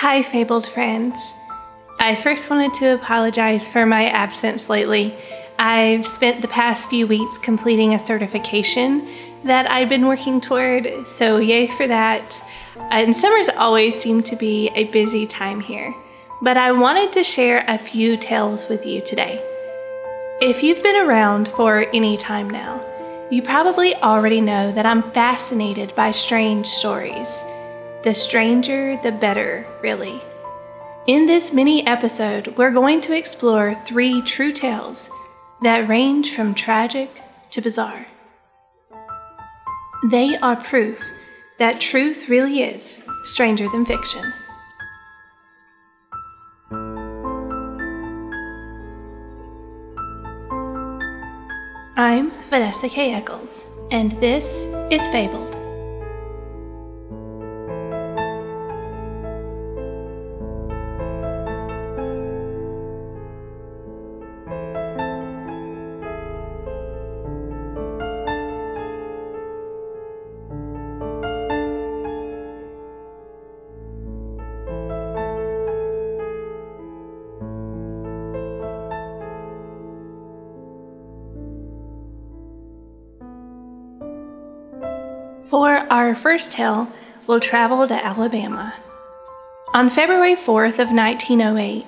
Hi, fabled friends. I first wanted to apologize for my absence lately. I've spent the past few weeks completing a certification that I'd been working toward, so yay for that. And summers always seem to be a busy time here, but I wanted to share a few tales with you today. If you've been around for any time now, you probably already know that I'm fascinated by strange stories. The stranger, the better, really. In this mini episode, we're going to explore three true tales that range from tragic to bizarre. They are proof that truth really is stranger than fiction. I'm Vanessa K. Eccles, and this is Fabled. For our first tale, we'll travel to Alabama. On February 4th of 1908,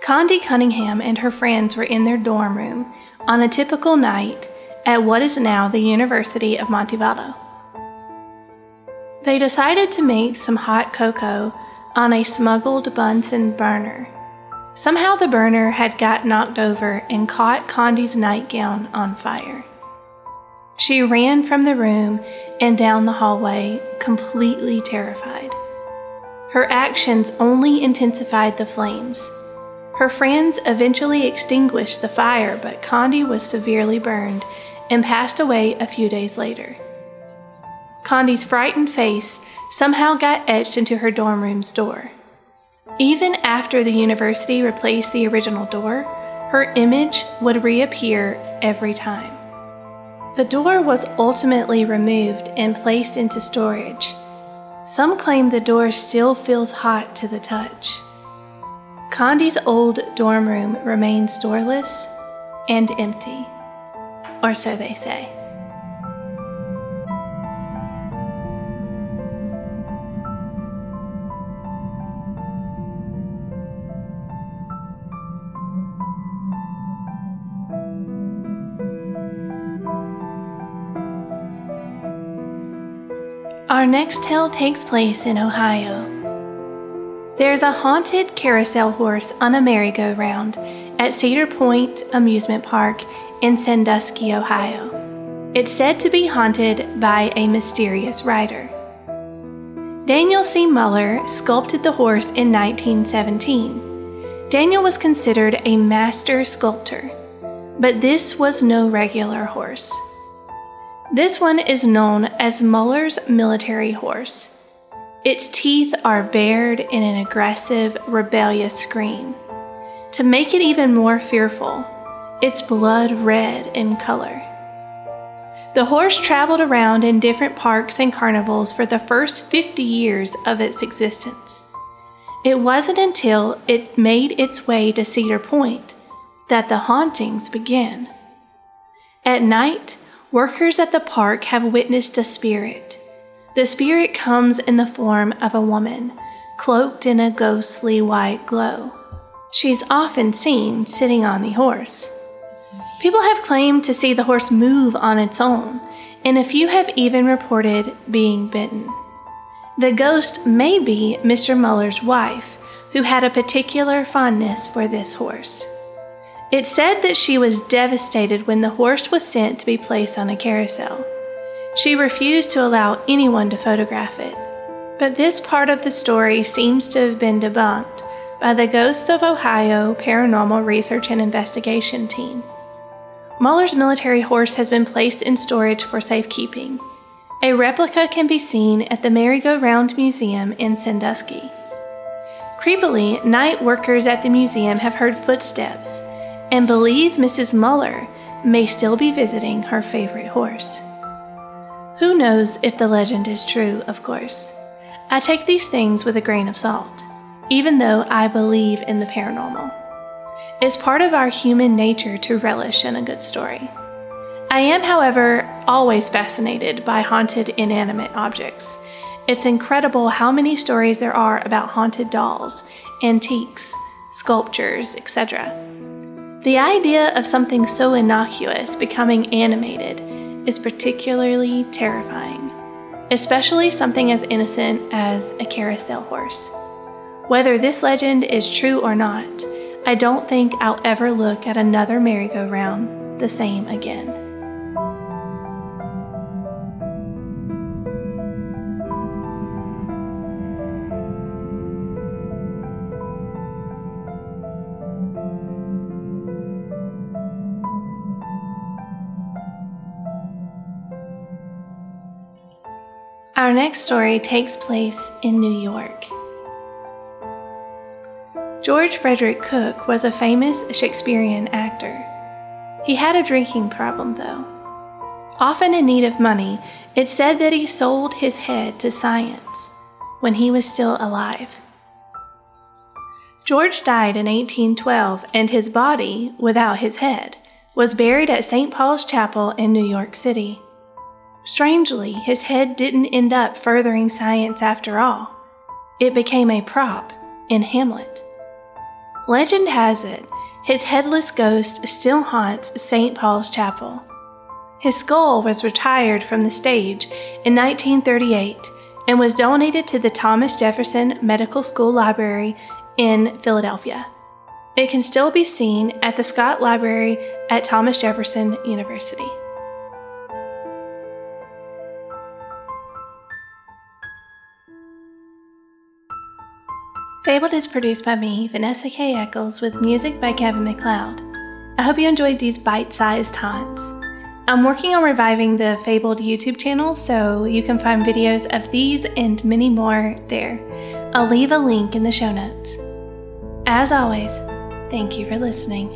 Condie Cunningham and her friends were in their dorm room on a typical night at what is now the University of Montevallo. They decided to make some hot cocoa on a smuggled Bunsen burner. Somehow the burner had got knocked over and caught Condie's nightgown on fire. She ran from the room and down the hallway, completely terrified. Her actions only intensified the flames. Her friends eventually extinguished the fire, but Condie was severely burned and passed away a few days later. Condie's frightened face somehow got etched into her dorm room's door. Even after the university replaced the original door, her image would reappear every time. The door was ultimately removed and placed into storage. Some claim the door still feels hot to the touch. Condie's old dorm room remains doorless and empty, or so they say. Our next tale takes place in Ohio. There's a haunted carousel horse on a merry-go-round at Cedar Point Amusement Park in Sandusky, Ohio. It's said to be haunted by a mysterious rider. Daniel C. Muller sculpted the horse in 1917. Daniel was considered a master sculptor, but this was no regular horse. This one is known as Muller's military horse. Its teeth are bared in an aggressive, rebellious scream. To make it even more fearful, it's blood red in color. The horse traveled around in different parks and carnivals for the first 50 years of its existence. It wasn't until it made its way to Cedar Point that the hauntings began. At night, Workers at the park have witnessed a spirit. The spirit comes in the form of a woman, cloaked in a ghostly white glow. She's often seen sitting on the horse. People have claimed to see the horse move on its own, and a few have even reported being bitten. The ghost may be Mr. Muller's wife, who had a particular fondness for this horse. It said that she was devastated when the horse was sent to be placed on a carousel. She refused to allow anyone to photograph it. But this part of the story seems to have been debunked by the Ghosts of Ohio Paranormal Research and Investigation Team. Muller's military horse has been placed in storage for safekeeping. A replica can be seen at the Merry-Go-Round Museum in Sandusky. Creepily, night workers at the museum have heard footsteps and believe Mrs. Muller may still be visiting her favorite horse. Who knows if the legend is true, of course. I take these things with a grain of salt. even though I believe in the paranormal. It's part of our human nature to relish in a good story. I am, however, always fascinated by haunted inanimate objects. It's incredible how many stories there are about haunted dolls, antiques, sculptures, etc. The idea of something so innocuous becoming animated is particularly terrifying, especially something as innocent as a carousel horse. Whether this legend is true or not, I don't think I'll ever look at another merry-go-round the same again. Our next story takes place in New York. George Frederick Cooke was a famous Shakespearean actor. He had a drinking problem, though. Often in need of money, it's said that he sold his head to science when he was still alive. George died in 1812, and his body, without his head, was buried at St. Paul's Chapel in New York City. Strangely, his head didn't end up furthering science after all. It became a prop in Hamlet. Legend has it, his headless ghost still haunts St. Paul's Chapel. His skull was retired from the stage in 1938 and was donated to the Thomas Jefferson Medical School Library in Philadelphia. It can still be seen at the Scott Library at Thomas Jefferson University. Fabled is produced by me, Vanessa K. Eccles, with music by Kevin MacLeod. I hope you enjoyed these bite sized haunts. I'm working on reviving the Fabled YouTube channel, so you can find videos of these and many more there. I'll leave a link in the show notes. As always, thank you for listening.